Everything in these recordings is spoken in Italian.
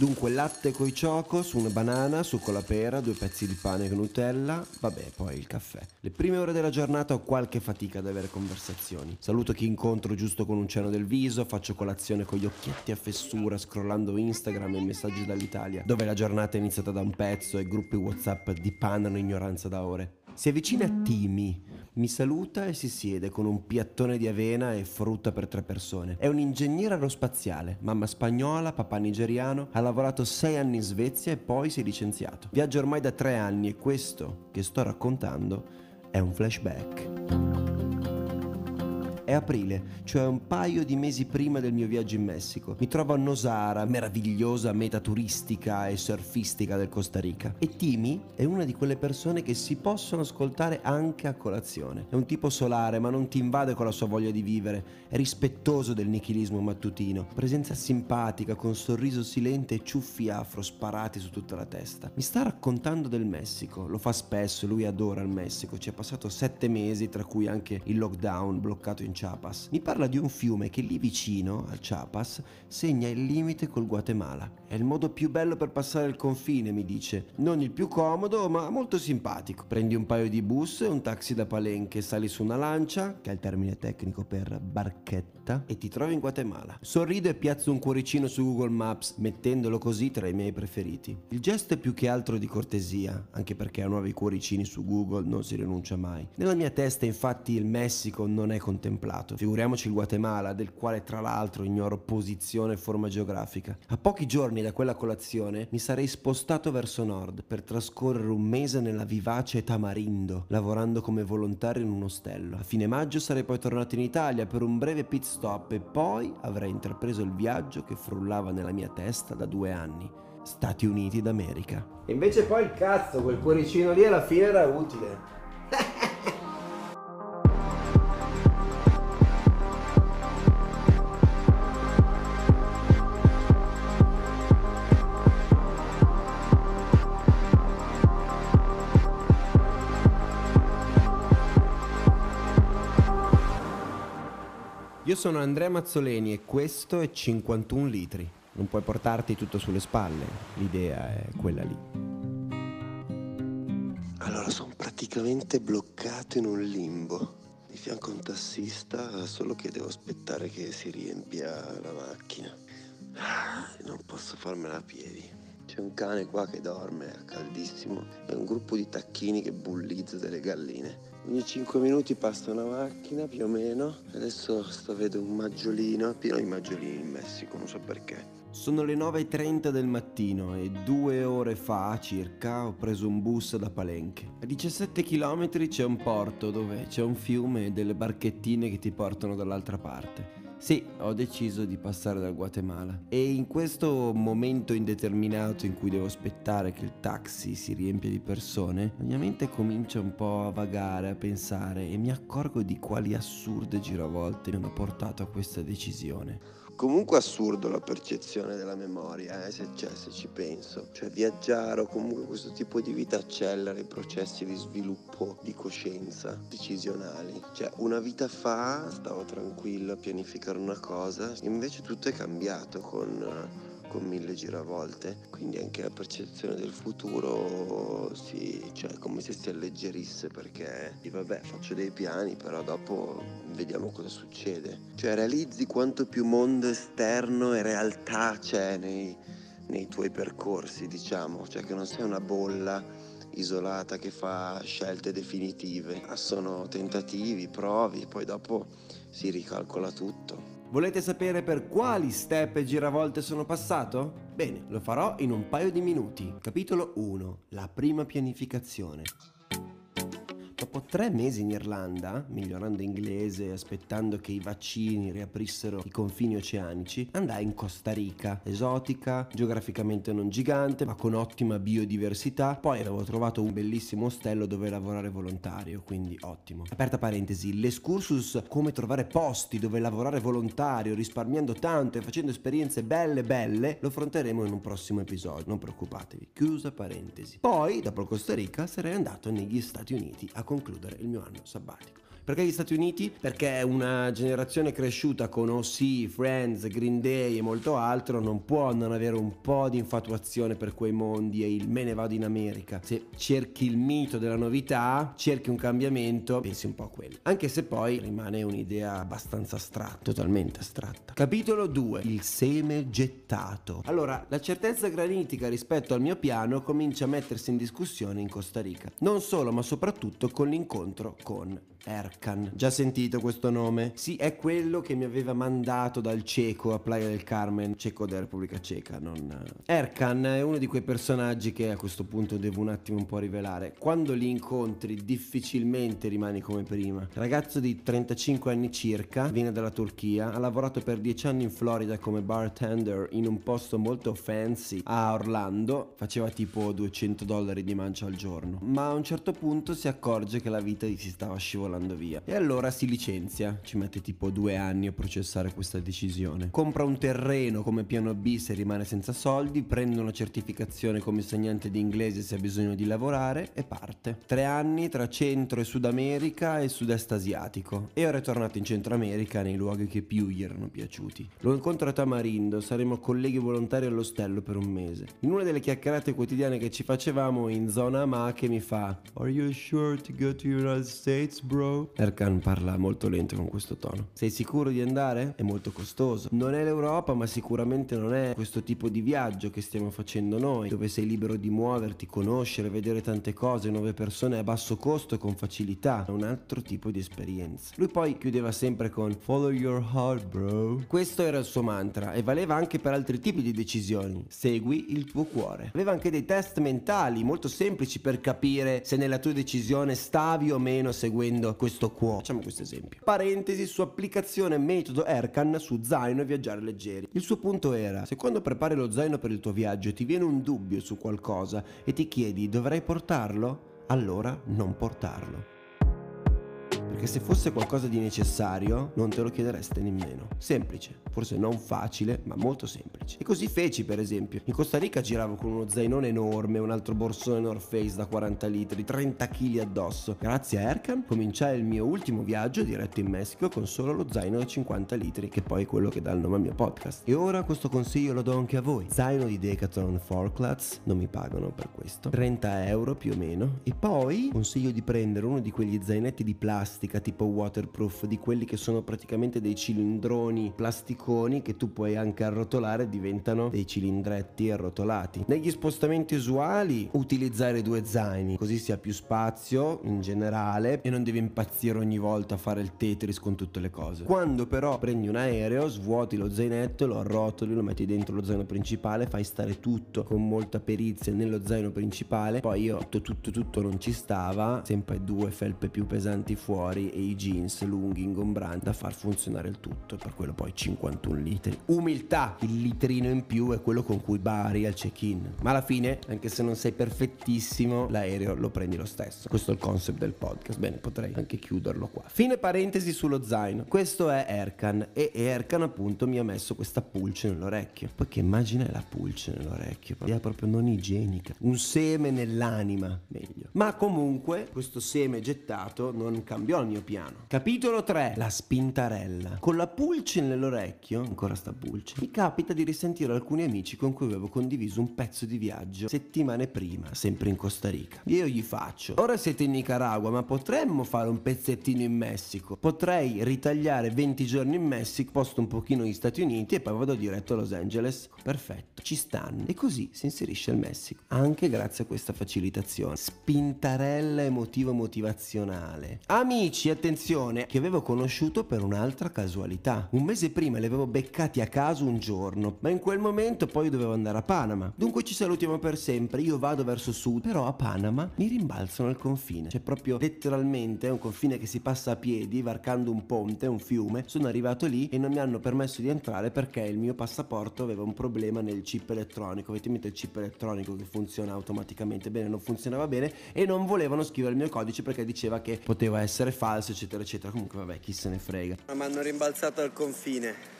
Dunque latte coi ciocos, una banana, succo alla pera, due pezzi di pane con Nutella, vabbè poi il caffè. Le prime ore della giornata ho qualche fatica ad avere conversazioni. Saluto chi incontro giusto con un cenno del viso, faccio colazione con gli occhietti a fessura scrollando Instagram e messaggi dall'Italia, dove la giornata è iniziata da un pezzo e gruppi Whatsapp dipanano ignoranza da ore. Si avvicina a Timi, mi saluta e si siede con un piattone di avena e frutta per tre persone. È un ingegnere aerospaziale, mamma spagnola, papà nigeriano, ha lavorato sei anni in Svezia e poi si è licenziato. Viaggia ormai da tre anni e questo che sto raccontando è un flashback. È aprile, cioè un paio di mesi prima del mio viaggio in Messico. Mi trovo a Nosara, meravigliosa meta turistica e surfistica del Costa Rica. E Timi è una di quelle persone che si possono ascoltare anche a colazione. È un tipo solare, ma non ti invade con la sua voglia di vivere. È rispettoso del nichilismo mattutino. Presenza simpatica, con sorriso silente e ciuffi afro sparati su tutta la testa. Mi sta raccontando del Messico. Lo fa spesso, lui adora il Messico. Ci è passato sette mesi, tra cui anche il lockdown bloccato in Chiapas. Mi parla di un fiume che lì vicino, al Chiapas, segna il limite col Guatemala. È il modo più bello per passare il confine, mi dice. Non il più comodo, ma molto simpatico. Prendi un paio di bus, un taxi da Palenque, sali su una lancia, che è il termine tecnico per barchetta, e ti trovi in Guatemala. Sorrido e piazzo un cuoricino su Google Maps, mettendolo così tra i miei preferiti. Il gesto è più che altro di cortesia, anche perché a nuovi cuoricini su Google non si rinuncia mai. Nella mia testa, infatti, il Messico non è contemplato contemplato. Figuriamoci il Guatemala, del quale tra l'altro ignoro posizione e forma geografica. A pochi giorni da quella colazione mi sarei spostato verso nord per trascorrere un mese nella vivace Tamarindo, lavorando come volontario in un ostello. A fine maggio sarei poi tornato in Italia per un breve pit stop e poi avrei intrapreso il viaggio che frullava nella mia testa da due anni. Stati Uniti d'America. E invece poi il cazzo, quel cuoricino lì alla fine era utile. Io sono Andrea Mazzoleni e questo è 51 litri. Non puoi portarti tutto sulle spalle, l'idea è quella lì. Allora, sono praticamente bloccato in un limbo. Di fianco a un tassista, solo che devo aspettare che si riempia la macchina. Ah, non posso farmela a piedi. C'è un cane qua che dorme, è caldissimo, e un gruppo di tacchini che bullizza delle galline. Ogni 5 minuti passa una macchina più o meno. Adesso sto vedo un maggiolino, pieno di maggiolini in Messico, non so perché. Sono le 9.30 del mattino e due ore fa circa ho preso un bus da Palenque. A 17 km c'è un porto dove c'è un fiume e delle barchettine che ti portano dall'altra parte. Sì, ho deciso di passare dal Guatemala. E in questo momento indeterminato in cui devo aspettare che il taxi si riempia di persone, la mia mente comincia un po' a vagare, a pensare e mi accorgo di quali assurde giravolte mi hanno portato a questa decisione comunque assurdo la percezione della memoria, eh, se, cioè, se ci penso. Cioè viaggiare o comunque questo tipo di vita accelera i processi di sviluppo di coscienza decisionali. Cioè una vita fa stavo tranquillo a pianificare una cosa, invece tutto è cambiato con con mille giravolte, quindi anche la percezione del futuro si, cioè, come se si alleggerisse perché vabbè faccio dei piani però dopo vediamo cosa succede. Cioè realizzi quanto più mondo esterno e realtà c'è nei, nei tuoi percorsi, diciamo, cioè che non sei una bolla isolata che fa scelte definitive, sono tentativi, provi, poi dopo si ricalcola tutto. Volete sapere per quali step e giravolte sono passato? Bene, lo farò in un paio di minuti. Capitolo 1. La prima pianificazione. Dopo tre mesi in Irlanda, migliorando inglese e aspettando che i vaccini riaprissero i confini oceanici, andai in Costa Rica, esotica, geograficamente non gigante, ma con ottima biodiversità. Poi avevo trovato un bellissimo ostello dove lavorare volontario, quindi ottimo. Aperta parentesi, l'escursus come trovare posti dove lavorare volontario, risparmiando tanto e facendo esperienze belle belle, lo affronteremo in un prossimo episodio, non preoccupatevi. Chiusa parentesi. Poi, dopo Costa Rica, sarei andato negli Stati Uniti a concludere il mio anno sabbatico. Perché gli Stati Uniti? Perché una generazione cresciuta con OC, Friends, Green Day e molto altro non può non avere un po' di infatuazione per quei mondi e il me ne vado in America. Se cerchi il mito della novità, cerchi un cambiamento, pensi un po' a quello. Anche se poi rimane un'idea abbastanza astratta, totalmente astratta. Capitolo 2. Il seme gettato. Allora, la certezza granitica rispetto al mio piano comincia a mettersi in discussione in Costa Rica. Non solo, ma soprattutto con l'incontro con Erkan. Già sentito questo nome? Sì, è quello che mi aveva mandato dal cieco a Playa del Carmen, cieco della Repubblica Ceca, non... Erkan è uno di quei personaggi che a questo punto devo un attimo un po' rivelare. Quando li incontri difficilmente rimani come prima. Ragazzo di 35 anni circa, viene dalla Turchia, ha lavorato per 10 anni in Florida come bartender in un posto molto fancy a Orlando, faceva tipo 200 dollari di mancia al giorno, ma a un certo punto si accorge che la vita gli si stava scivolando volando via. E allora si licenzia, ci mette tipo due anni a processare questa decisione. Compra un terreno come piano B se rimane senza soldi, prende una certificazione come insegnante di inglese se ha bisogno di lavorare e parte. Tre anni tra Centro e Sud America e Sud-Est asiatico. E ora è tornato in Centro America nei luoghi che più gli erano piaciuti. Lo incontro a Tamarindo, saremo colleghi volontari all'ostello per un mese. In una delle chiacchierate quotidiane che ci facevamo in zona Amache mi fa Are you sure to go to United States, bro? Bro. Erkan parla molto lento con questo tono. Sei sicuro di andare? È molto costoso. Non è l'Europa, ma sicuramente non è questo tipo di viaggio che stiamo facendo noi, dove sei libero di muoverti, conoscere, vedere tante cose, nuove persone a basso costo e con facilità. È un altro tipo di esperienza. Lui poi chiudeva sempre con Follow your heart, bro. Questo era il suo mantra e valeva anche per altri tipi di decisioni. Segui il tuo cuore. Aveva anche dei test mentali molto semplici per capire se nella tua decisione stavi o meno seguendo questo quo. Facciamo questo esempio. Parentesi su applicazione metodo Erkan su zaino e viaggiare leggeri. Il suo punto era, se quando prepari lo zaino per il tuo viaggio ti viene un dubbio su qualcosa e ti chiedi dovrei portarlo? Allora non portarlo. Perché se fosse qualcosa di necessario, non te lo chiedereste nemmeno. Semplice, forse non facile, ma molto semplice. E così feci, per esempio. In Costa Rica giravo con uno zainone enorme, un altro borsone North Face da 40 litri, 30 kg addosso. Grazie a Erkan cominciai il mio ultimo viaggio diretto in Messico con solo lo zaino da 50 litri, che poi è quello che dà il nome al mio podcast. E ora questo consiglio lo do anche a voi. Zaino di Decathlon Forklats, non mi pagano per questo. 30 euro più o meno. E poi consiglio di prendere uno di quegli zainetti di plastica plastica tipo waterproof, di quelli che sono praticamente dei cilindroni plasticoni che tu puoi anche arrotolare diventano dei cilindretti arrotolati. Negli spostamenti usuali utilizzare due zaini, così si ha più spazio in generale e non devi impazzire ogni volta a fare il Tetris con tutte le cose. Quando però prendi un aereo, svuoti lo zainetto, lo arrotoli, lo metti dentro lo zaino principale, fai stare tutto con molta perizia nello zaino principale, poi io tutto tutto tutto non ci stava, sempre due felpe più pesanti fuori fuori e i jeans lunghi ingombranti da far funzionare il tutto e per quello poi 51 litri. Umiltà, il litrino in più è quello con cui bari al check-in, ma alla fine, anche se non sei perfettissimo, l'aereo lo prendi lo stesso. Questo è il concept del podcast. Bene, potrei anche chiuderlo qua. Fine parentesi sullo zaino. Questo è Erkan e Erkan appunto mi ha messo questa pulce nell'orecchio. Poi che immagine è la pulce nell'orecchio? È proprio non igienica. Un seme nell'anima, meglio. Ma comunque questo seme gettato non cambiò il mio piano. Capitolo 3. La spintarella. Con la pulce nell'orecchio, ancora sta pulce, mi capita di risentire alcuni amici con cui avevo condiviso un pezzo di viaggio settimane prima, sempre in Costa Rica. Io gli faccio, ora siete in Nicaragua, ma potremmo fare un pezzettino in Messico. Potrei ritagliare 20 giorni in Messico, posto un pochino negli Stati Uniti e poi vado diretto a Los Angeles. Perfetto, ci stanno. E così si inserisce il Messico, anche grazie a questa facilitazione. Spintarella emotivo motivazionale. Amici, amici, attenzione, che avevo conosciuto per un'altra casualità. Un mese prima li avevo beccati a caso un giorno, ma in quel momento poi dovevo andare a Panama. Dunque ci salutiamo per sempre, io vado verso sud, però a Panama mi rimbalzano al confine. C'è proprio letteralmente un confine che si passa a piedi, varcando un ponte, un fiume. Sono arrivato lì e non mi hanno permesso di entrare perché il mio passaporto aveva un problema nel chip elettronico. Avete il chip elettronico che funziona automaticamente bene, non funzionava bene e non volevano scrivere il mio codice perché diceva che poteva essere falso eccetera, eccetera. Comunque, vabbè, chi se ne frega. Mi hanno rimbalzato al confine.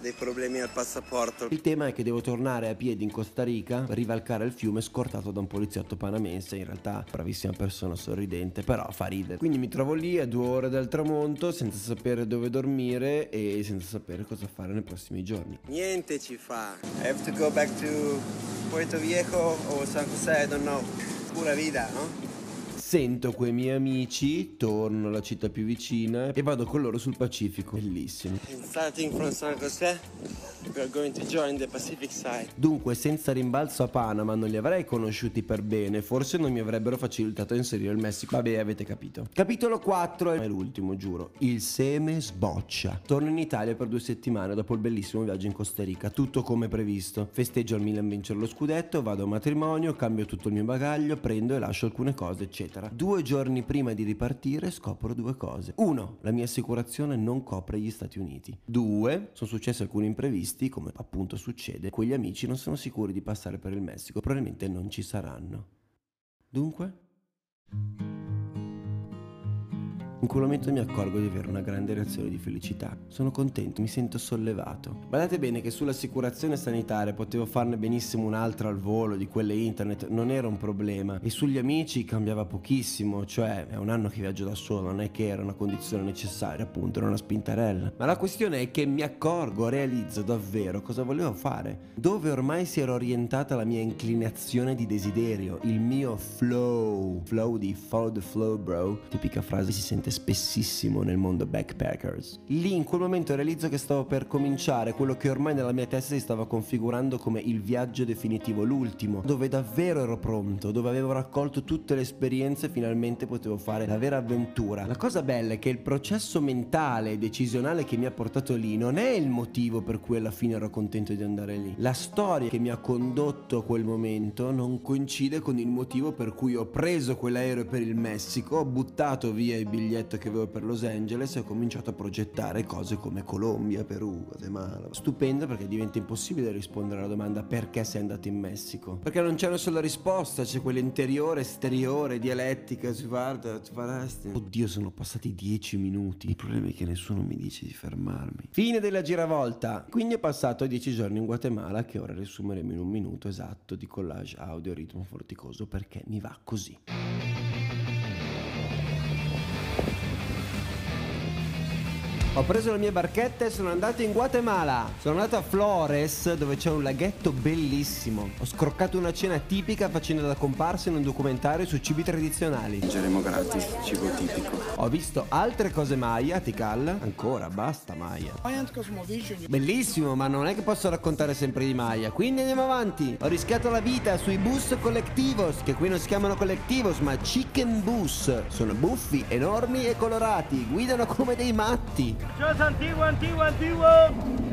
dei problemi al passaporto. Il tema è che devo tornare a piedi in Costa Rica, rivalcare il fiume scortato da un poliziotto panamense, in realtà bravissima persona, sorridente, però fa ridere. Quindi mi trovo lì a due ore dal tramonto, senza sapere dove dormire e senza sapere cosa fare nei prossimi giorni. Niente ci fa. I have to go back to Puerto Viejo o San José, I don't know. Pura vita, no? Sento quei miei amici, torno alla città più vicina e vado con loro sul Pacifico. Bellissimo. Starting from San José, we are going to join the Pacific side. Dunque, senza rimbalzo a Panama non li avrei conosciuti per bene, forse non mi avrebbero facilitato a inserire il Messico. Vabbè, avete capito. Capitolo 4 è l'ultimo, giuro. Il seme sboccia. Torno in Italia per due settimane dopo il bellissimo viaggio in Costa Rica, tutto come previsto. Festeggio al Milan vincere lo scudetto, vado a matrimonio, cambio tutto il mio bagaglio, prendo e lascio alcune cose, eccetera. Due giorni prima di ripartire scopro due cose. Uno, la mia assicurazione non copre gli Stati Uniti. Due, sono successi alcuni imprevisti, come appunto succede. Quegli amici non sono sicuri di passare per il Messico, probabilmente non ci saranno. Dunque? In quel momento mi accorgo di avere una grande reazione di felicità. Sono contento, mi sento sollevato. Guardate bene che sull'assicurazione sanitaria potevo farne benissimo un'altra al volo di quelle internet, non era un problema. E sugli amici cambiava pochissimo, cioè è un anno che viaggio da solo, non è che era una condizione necessaria, appunto, era una spintarella. Ma la questione è che mi accorgo, realizzo davvero cosa volevo fare. Dove ormai si era orientata la mia inclinazione di desiderio, il mio flow. Flow di follow the flow, bro. Tipica frase si sente spessissimo nel mondo backpackers. Lì in quel momento realizzo che stavo per cominciare quello che ormai nella mia testa si stava configurando come il viaggio definitivo, l'ultimo, dove davvero ero pronto, dove avevo raccolto tutte le esperienze e finalmente potevo fare la vera avventura. La cosa bella è che il processo mentale e decisionale che mi ha portato lì non è il motivo per cui alla fine ero contento di andare lì. La storia che mi ha condotto a quel momento non coincide con il motivo per cui ho preso quell'aereo per il Messico, ho buttato via i biglietti che avevo per Los Angeles e ho cominciato a progettare cose come Colombia, Perù, Guatemala. Stupendo perché diventa impossibile rispondere alla domanda perché sei andato in Messico. Perché non c'è una sola risposta, c'è quella interiore, esteriore, dialettica, si guarda, ci faresti. Oddio, sono passati dieci minuti. Il problema è che nessuno mi dice di fermarmi. Fine della giravolta. Quindi ho passato dieci giorni in Guatemala che ora riassumeremo in un minuto esatto di collage audio ritmo forticoso perché mi va così. Ho preso le mie barchette e sono andato in Guatemala. Sono andato a Flores, dove c'è un laghetto bellissimo. Ho scroccato una cena tipica facendo da comparsa in un documentario su cibi tradizionali. Mangeremo gratis, cibo tipico. Ho visto altre cose Maya a Tikal. Ancora, basta Maya. Bellissimo, ma non è che posso raccontare sempre di Maya. Quindi andiamo avanti. Ho rischiato la vita sui bus collectivos, che qui non si chiamano collectivos, ma chicken bus. Sono buffi, enormi e colorati. Guidano come dei matti. Ciao antiguo, antiguo, antiguo!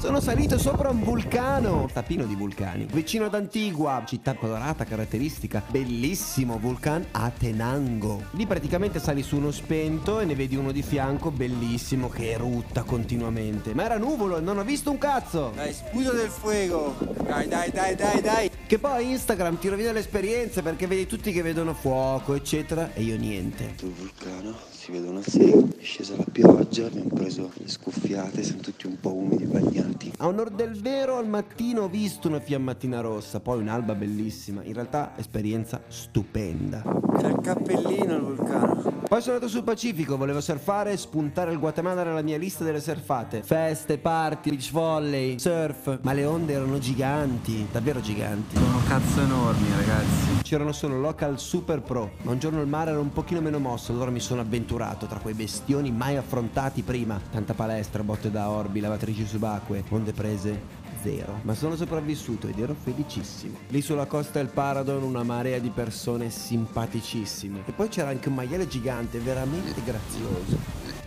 Sono salito sopra un vulcano, tapino di vulcani, vicino ad Antigua, città colorata caratteristica, bellissimo vulcan Atenango. Lì praticamente sali su uno spento e ne vedi uno di fianco bellissimo che erutta continuamente. Ma era nuvolo e non ho visto un cazzo. Dai, sputo del fuego! Dai, dai, dai, dai, dai! Che poi Instagram ti rovina l'esperienza perché vedi tutti che vedono fuoco, eccetera, e io niente. Sul vulcano si vede una sera, è scesa la pioggia, abbiamo preso le scuffiate, siamo tutti un po' umidi, bagnati. A onor del vero, al mattino ho visto una fiammatina rossa, poi un'alba bellissima. In realtà, esperienza stupenda. Era il cappellino il vulcano. Poi sono andato sul Pacifico, volevo surfare e spuntare il Guatemala nella mia lista delle surfate. Feste, party, beach volley, surf. Ma le onde erano giganti, davvero giganti. Sono cazzo enormi, ragazzi. C'erano solo local super pro, ma un giorno il mare era un pochino meno mosso, allora mi sono avventurato tra quei bestioni mai affrontati prima. Tanta palestra, botte da orbi, lavatrici subacquee, onde prese zero. Ma sono sopravvissuto ed ero felicissimo. Lì sulla costa del Paradon una marea di persone simpaticissime. E poi c'era anche un maiale gigante, veramente grazioso.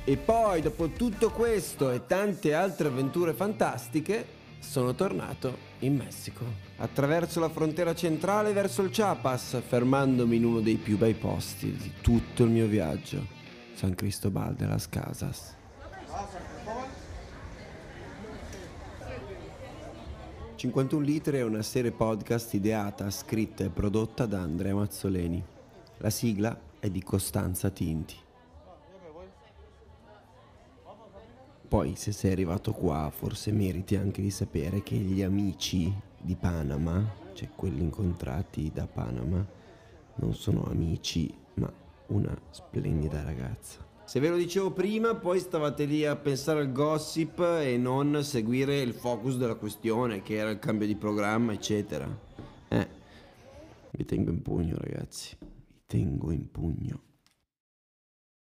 E poi, dopo tutto questo e tante altre avventure fantastiche, sono tornato in Messico. Attraverso la frontiera centrale verso il Chiapas, fermandomi in uno dei più bei posti di tutto il mio viaggio. San Cristobal de las Casas. 51 litri è una serie podcast ideata, scritta e prodotta da Andrea Mazzoleni. La sigla è di Costanza Tinti. Poi se sei arrivato qua forse meriti anche di sapere che gli amici di Panama, cioè quelli incontrati da Panama, non sono amici ma una splendida ragazza. Se ve lo dicevo prima, poi stavate lì a pensare al gossip e non seguire il focus della questione, che era il cambio di programma, eccetera. Eh, vi tengo in pugno, ragazzi. Vi tengo in pugno.